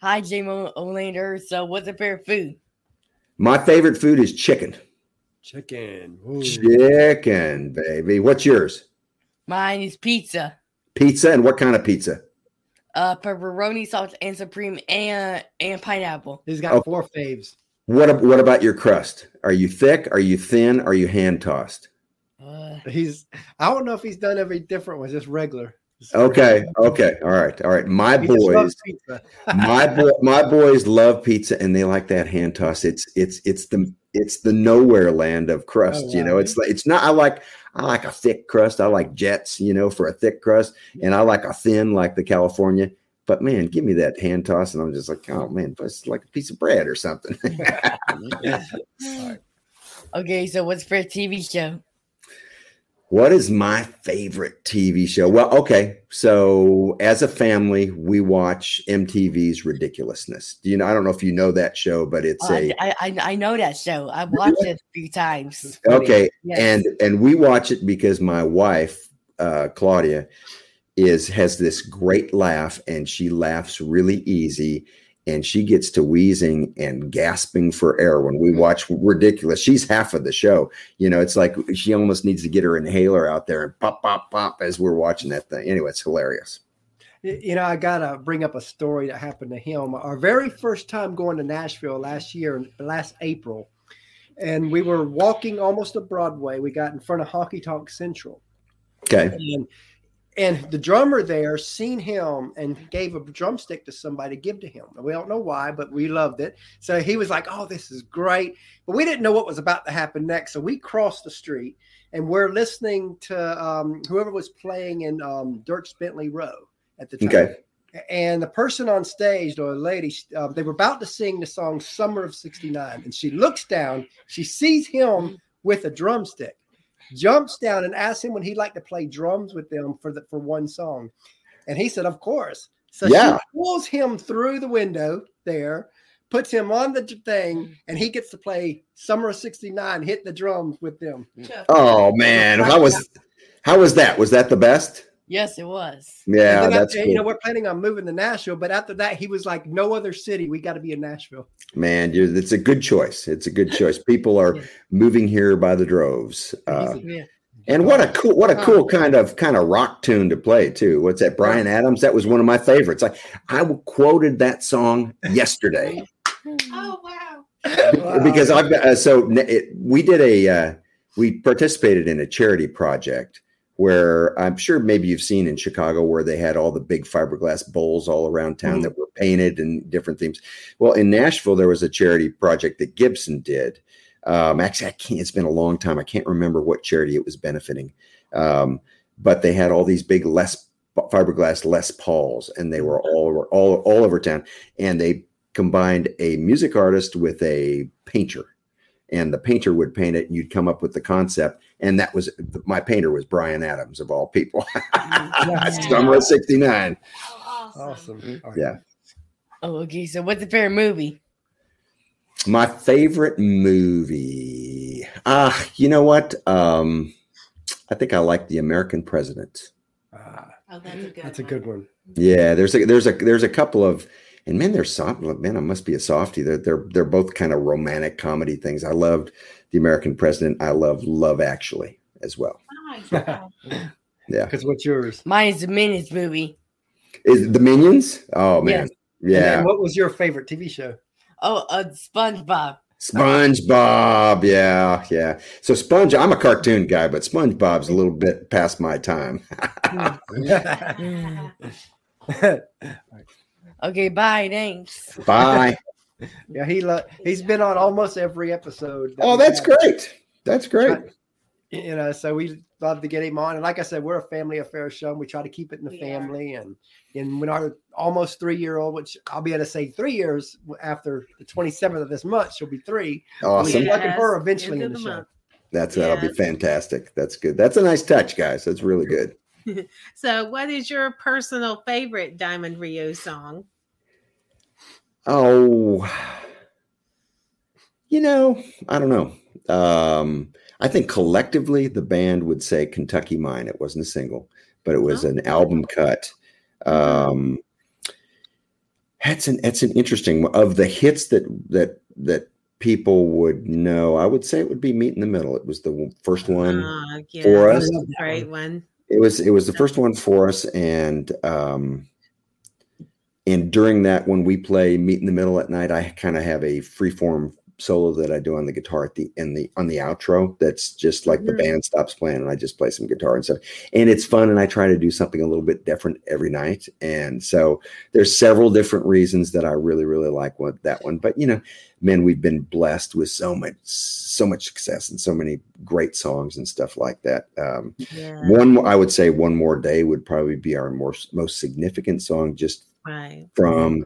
Hi, J-Mo Olander. So, what's your favorite food? My favorite food is chicken. Chicken. Ooh. Chicken, baby. What's yours? Mine is pizza. Pizza and what kind of pizza? Uh, pepperoni, sauce, and supreme, and and pineapple. He's got Oh. four faves. What what about your crust? Are you thick? Are you thin? Are you hand tossed? Uh, He's. I don't know if he's done every different one, just regular. Just Okay, regular. okay, all right, all right. My He boys, my boy, my boys love pizza and they like that hand toss. It's it's it's the it's the nowhere land of crust. Oh, You know, it's like it's not. I like I like a thick crust. I like Jet's. You know, for a thick crust, and I like a thin like the California. But man, give me that hand toss, and I'm just like, oh man, but it's like a piece of bread or something. okay, so what's for favorite TV show? What is my favorite TV show? Well, okay. So as a family, we watch MTV's Ridiculousness. Do you know? I don't know if you know that show, but it's Oh, a I, I I know that show. I've watched it a few times. okay, Yes. and and we watch it because my wife, uh, Claudia, is has this great laugh, and she laughs really easy, and she gets to wheezing and gasping for air when we mm-hmm. watch Ridiculous. She's half of the show. You know, it's like she almost needs to get her inhaler out there and pop, pop, pop as we're watching that thing. Anyway, it's hilarious. You know, I gotta bring up a story that happened to him. Our very first time going to Nashville last year, last April, and we were walking almost to Broadway. We got in front of Honky Tonk Central, Okay. and and the drummer there seen him and gave a drumstick to somebody to give to him. We don't know why, but we loved it. So he was like, "Oh, this is great," but we didn't know what was about to happen next. So we crossed the street and we're listening to um, whoever was playing in um, Dierks Bentley Row at the time. Okay. And the person on stage, or a lady, uh, they were about to sing the song "Summer of '69," and she looks down. She sees him with a drumstick, jumps down and asks him when he'd like to play drums with them for the for one song, and he said, "Of course." So Yeah. she pulls him through the window there, puts him on the thing, and he gets to play "Summer of '69," hit the drums with them. Oh man, how was how was that? Was that the best? Yes, it was. Yeah, that's after, you know we're planning on moving to Nashville, but after that he was like, "No other city, we got to be in Nashville." man. You're, it's a good choice. It's a good choice. People are Yeah. moving here by the droves. Uh, Yeah. and what a cool, what a cool kind of kind of rock tune to play too. What's that? Bryan Adams. That was one of my favorites. I I quoted that song yesterday Oh wow. because I've got uh, so it, we did a uh, we participated in a charity project where I'm sure maybe you've seen in Chicago where they had all the big fiberglass bowls all around town Mhm. that were painted and different themes. Well, in Nashville there was a charity project that Gibson did. Um, actually, I can't. It's been a long time. I can't remember what charity it was benefiting, um, but they had all these big less fiberglass Les Pauls, and they were all over all all over town, and they combined a music artist with a painter and the painter would paint it and you'd come up with the concept and that was my painter was bryan adams of all people summer of 69 Oh, awesome. Awesome. All right. Yeah. Oh, okay. So, what's your favorite movie? my favorite movie ah you know what um i think i like the american president Ah, Oh, that's a good. that's a one. good one. yeah there's a there's a there's a couple of and man they're soft man i must be a softie they're they're, they're both kind of romantic comedy things i loved the american president i love love actually as well Nice. yeah Because what's yours? Mine is the Minions movie. Is the Minions? Oh man, And yeah. then what was your favorite TV show? Oh, uh, SpongeBob. SpongeBob, yeah, yeah. So Sponge, I'm a cartoon guy, but SpongeBob's a little bit past my time. Okay, bye. Thanks. Bye. yeah, he lo- he's been on almost every episode. that oh, that's have. great. That's great. You know, so we love to get him on. And like I said, we're a family affair show. And we try to keep it in the We are. family. And and when our almost three year old, which I'll be able to say three years after the 27th of this month, she'll be three. Awesome. We're plugging her eventually in the the show. month. That's that'll be fantastic. That's good. That's a nice touch, guys. That's really good. So, what is your personal favorite Diamond Rio song? Oh, you know, I don't know. Um, I think collectively the band would say Kentucky Mine. It wasn't a single, but it was Oh. an album cut. Um, that's an that's an interesting one. of the hits that that that people would know. I would say it would be Meet in the Middle. It was the first one. Uh, yeah, for us. a great one. It was it was the first one for us, and um, and during that, when we play Meet in the Middle at night, I kind of have a freeform solo that I do on the guitar at the in the on the outro. That's just like the Mhm. band stops playing, and I just play some guitar and stuff, and it's fun. And I try to do something a little bit different every night, and so there's several different reasons that I really really like what that one. But you know, man, we've been blessed with so much so much success and so many great songs and stuff like that. Um, Yeah, one more- i would say one more day would probably be our most most significant song just right. from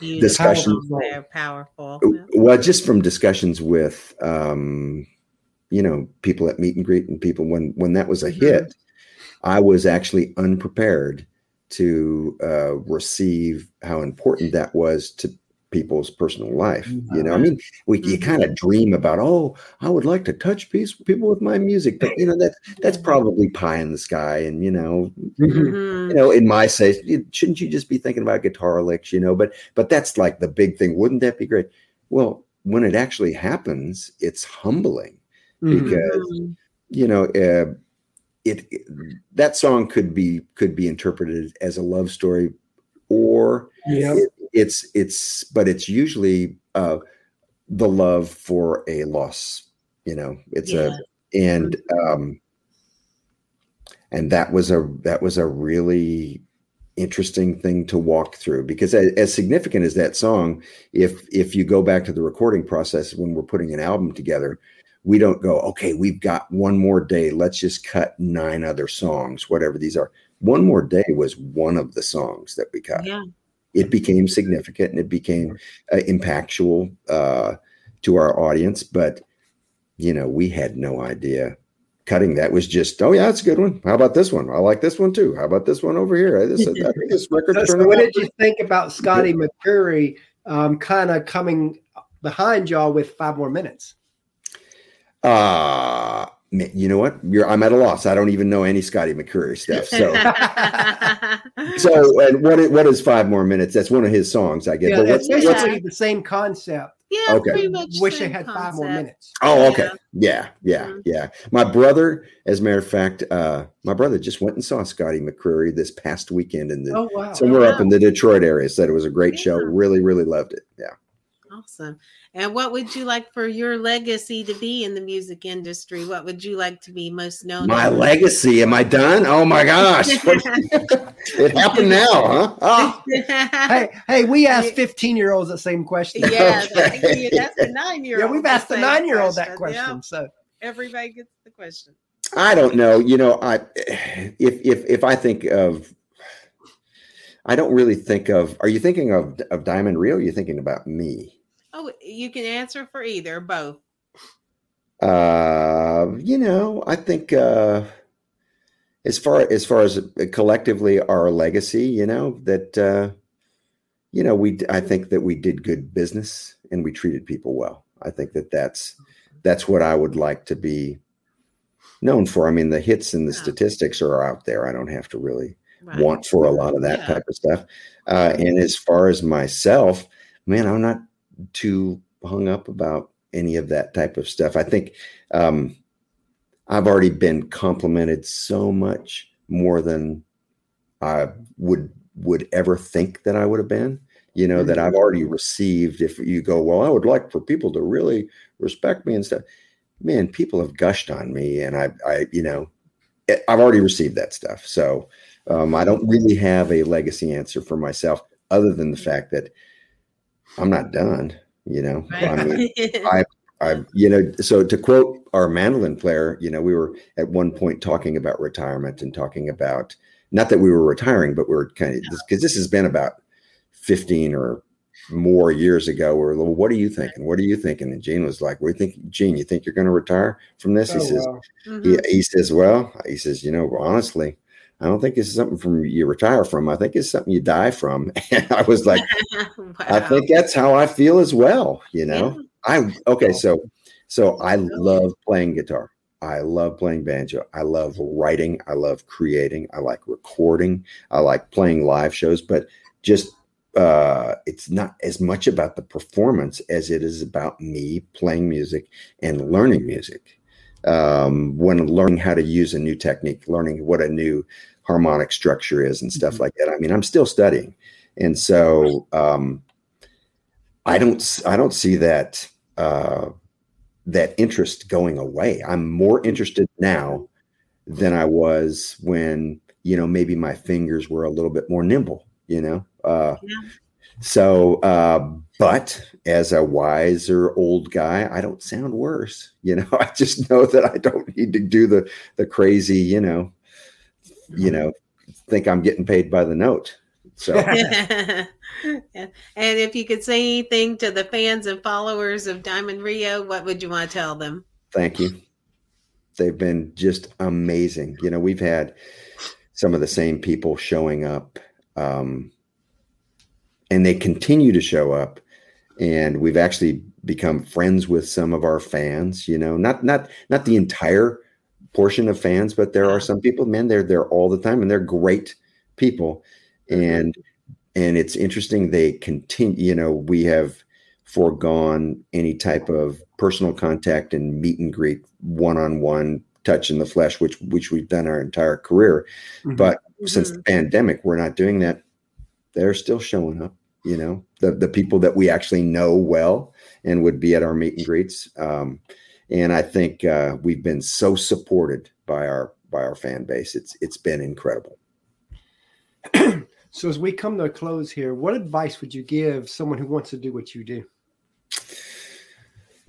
Yes, discussions- They're powerful. well just from discussions with um you know people at meet and greet and people when when that was a Mhm. hit i was actually unprepared to uh, receive how important that was to people's personal life you know i mean we you Mhm. kind of dream about oh i would like to touch peace, people with my music but you know that that's probably pie in the sky and you know Mhm. you know in my say shouldn't you just be thinking about guitar licks you know but but that's like the big thing wouldn't that be great well when it actually happens it's humbling because Mhm. you know uh, it, it- that song could be could be interpreted as a love story or Yeah. it- it's it's but it's usually uh the love for a loss you know it's Yeah. a and um and that was a that was a really interesting thing to walk through because as, as significant as that song if if you go back to the recording process when we're putting an album together we don't go okay we've got one more day let's just cut nine other songs whatever these are one more day was one of the songs that we cut Yeah. It became significant and it became uh, impactful uh, to our audience. But you know, we had no idea. Cutting that was just, oh yeah, that's a good one. How about this one? I like this one too. How about this one over here? This, I think this record So, so what did you think about Scotty McCreery um, kind of coming behind y'all with five more minutes? Uh you know what? You're I'm at a loss. I don't even know any Scotty McCreery stuff. So so and what is, what is five more minutes? That's one of his songs, I guess. Yeah, but it's what's, what's basically the same concept. yeah, Okay. pretty much. Wish they same had five more minutes. Oh, Yeah. okay. Yeah, yeah, Mhm. yeah. My brother, as a matter of fact, uh, my brother just went and saw Scotty McCreery this past weekend in the Oh wow! somewhere up wow. in the Detroit area. Said it was a great show. Really, really loved it. Yeah. Awesome. And what would you like for your legacy to be in the music industry? What would you like to be most known? My as? legacy. Am I done? Oh my gosh. it happened now, huh? Oh, Hey, hey, we asked fifteen-year-olds the same question. yeah, Okay. that's, that's the nine-year-old. yeah, we've asked the nine-year-old that question. Yeah, So everybody gets the question. I don't know. You know, I if if if I think of I don't really think of are you thinking of of Diamond Rio? You're thinking about me? You can answer for either, both. Uh, you know, I think uh, as far as far as collectively our legacy, you know that uh, you know we I think that we did good business and we treated people well. I think that that's that's what I would like to be known for. I mean, the hits and the statistics are out there. I don't have to really Right. want for a lot of that Yeah. type of stuff. Uh, and as far as myself, man, I'm not too hung up about any of that type of stuff. I think um, I've already been complimented so much more than I would would ever think that I would have been. You know that I've already received. If you go, well, I would like for people to really respect me and stuff. Man, people have gushed on me, and I, I, you know, I've already received that stuff. So um, I don't really have a legacy answer for myself, other than the fact that I'm not done. You know, I mean, Right. I, you know, so to quote our mandolin player, you know, we were at one point talking about retirement and talking about not that we were retiring, but we are kind of because this has been about 15 or more years ago. We are well, what are you thinking? What are you thinking? And Gene was like, "We think, Gene, you think you're going to retire from this?" He oh, says, wow. Mhm. he, he says, well, he says, you know, honestly, I don't think this is something from you retire from. I think it's something you die from. And I was like, I think that's how I feel as well. You know, I okay. So, so I love playing guitar. I love playing banjo. I love writing. I love creating. I like recording. I like playing live shows. But just uh, it's not as much about the performance as it is about me playing music and learning music. Um, when learning how to use a new technique, learning what a new harmonic structure is and stuff Mhm. like that. I mean, I'm still studying, and so um, I don't I don't see that uh, that interest going away. I'm more interested now than I was when you know maybe my fingers were a little bit more nimble. You know, uh, Yeah. So uh, but as a wiser old guy, I don't sound worse. You know, I just know that I don't need to do the the crazy. You know, you know, think I'm getting paid by the note. So. Yeah. And if you could say anything to the fans and followers of Diamond Rio, what would you want to tell them? Thank you. They've been just amazing. You know, we've had some of the same people showing up, um, and they continue to show up. And we've actually become friends with some of our fans. You know, not not not the entire portion of fans, but there are some people, man, they're there all the time, and they're great people. And and it's interesting they continue. You know, we have foregone any type of personal contact and meet and greet one on one touch in the flesh, which which we've done our entire career. Mhm. But since the pandemic, we're not doing that. They're still showing up. You know, the the people that we actually know well and would be at our meet and greets. Um, and I think uh, we've been so supported by our by our fan base. It's it's been incredible. So as we come to a close here, what advice would you give someone who wants to do what you do?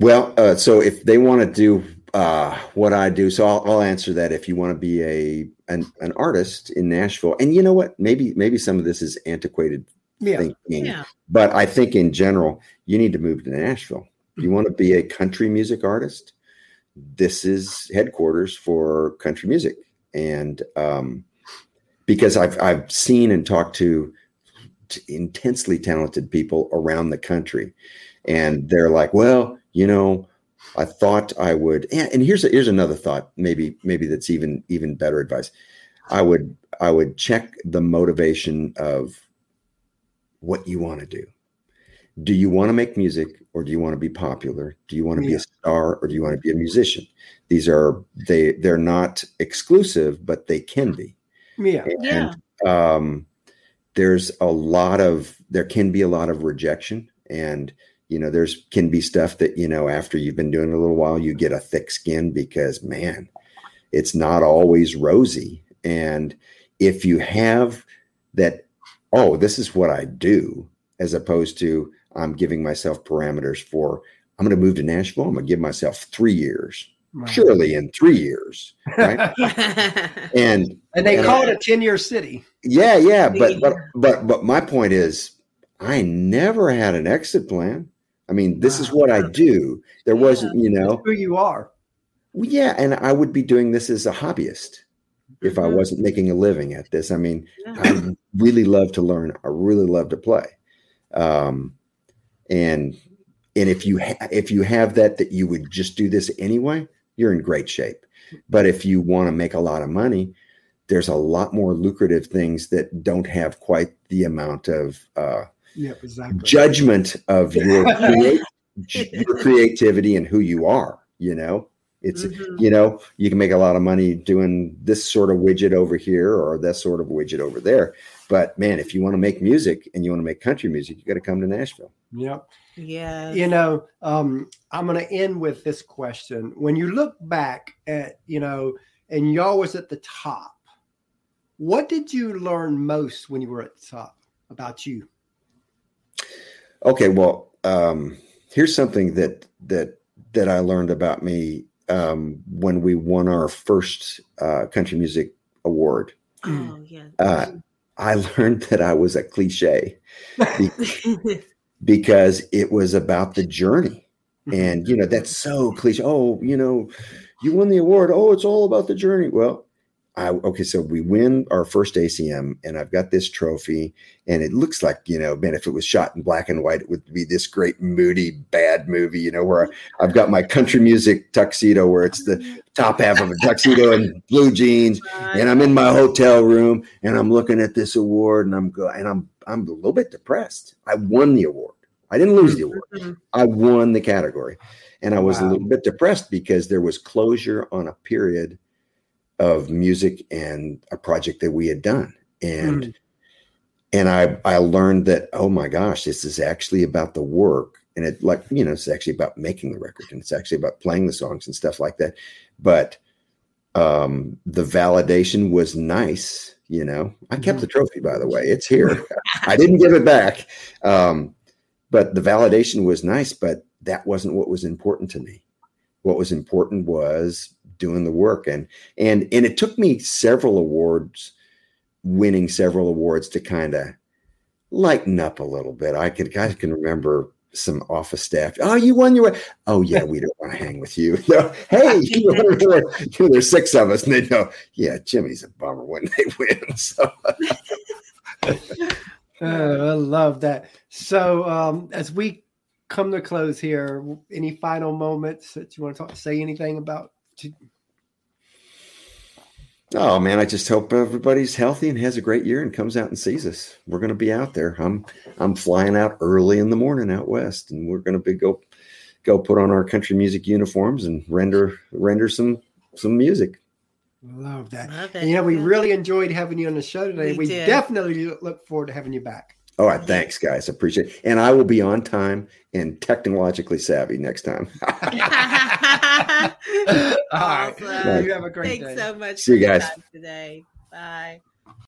Well, uh, so if they want to do uh, what I do, so I'll, I'll answer that. If you want to be a an, an artist in Nashville, and you know what, maybe maybe some of this is antiquated Yeah. thinking, Yeah. but I think in general, you need to move to Nashville. If you want to be a country music artist, this is headquarters for country music, and um, because I've I've seen and talked to t- intensely talented people around the country, and they're like, well, you know, I thought I would, and, and here's a, here's another thought, maybe maybe that's even even better advice. I would I would check the motivation of what you want to do. Do you want to make music or do you want to be popular? Do you want to be a star or do you want to be a musician? These are they they're not exclusive, but they can be. Yeah. Yeah. Um, there's a lot of there can be a lot of rejection, and you know there's can be stuff that you know after you've been doing it a little while, you get a thick skin because man, it's not always rosy. And if you have that, oh, this is what I do, as opposed to I'm giving myself parameters for I'm going to move to Nashville. I'm going to give myself three years. Right. Surely in three years, right? and And they And call I- it a 10 year city. yeah, yeah, but but but but my point is, I never had an exit plan. I mean, this is what I do. There wasn't, you know, who you are. well, yeah, and I would be doing this as a hobbyist if I Mhm. wasn't making a living at this. I mean, Yeah. I really love to learn. I really love to play, um, and and if you ha- if you have that that you would just do this anyway, you're in great shape. But if you want to make a lot of money, there's a lot more lucrative things that don't have quite the amount of uh, Yep, exactly. judgment of your create, your creativity and who you are. You know, it's Mhm. you know you can make a lot of money doing this sort of widget over here or that sort of widget over there. But man, if you want to make music and you want to make country music, you got to come to Nashville. Yep. Yeah. You know, um, I'm going to end with this question. When you look back at, you know, and y'all was at the top, what did you learn most when you were at the top about you? Okay, well, um, here's something that that that I learned about me um, when we won our first uh, country music award. Oh yeah. Uh, I learned that I was a cliche because it was about the journey. And you know, that's so cliche. Oh, you know, you won the award. Oh, it's all about the journey. Well, I okay, so we win our first ACM, and I've got this trophy, and it looks like, you know, man, if it was shot in black and white, it would be this great moody, bad movie, you know, where I've got my country music tuxedo where it's the top half of a tuxedo and blue jeans, and I'm in my hotel room and I'm looking at this award and I'm go and I'm I'm a little bit depressed. I won the award. I didn't lose the award. Mhm. I won the category. And I was a little bit depressed because there was closure on a period of music and a project that we had done. And Mm. and I I learned that oh my gosh, this is actually about the work and it like you know it's actually about making the record and it's actually about playing the songs and stuff like that. But um the validation was nice, you know. I kept the trophy by the way. It's here. I didn't give it back. Um but the validation was nice, but that wasn't what was important to me. What was important was doing the work and and and it took me several awards winning several awards to kind of lighten up a little bit. I could I can remember some office staff. Oh, you won your way. Oh yeah, we don't want to hang with you. No, hey, you know, there- there's six of us, and they know. Yeah, Jimmy's a bummer when they win. So Oh, I love that. So, um, as we come to close here, any final moments that you want to talk, say anything about? To, Oh man, I just hope everybody's healthy and has a great year and comes out and sees us. We're going to be out there. I'm I'm flying out early in the morning out west, and we're going to be go go put on our country music uniforms and render render some some music. love that. Love And, you know, we really enjoyed having you on the show today. We We, definitely look forward to having you back. All right, thanks guys, appreciate. it. And I will be on time and technologically savvy next time. All right. Awesome. You have a great Thanks day. so much See you for your guys. today. Bye.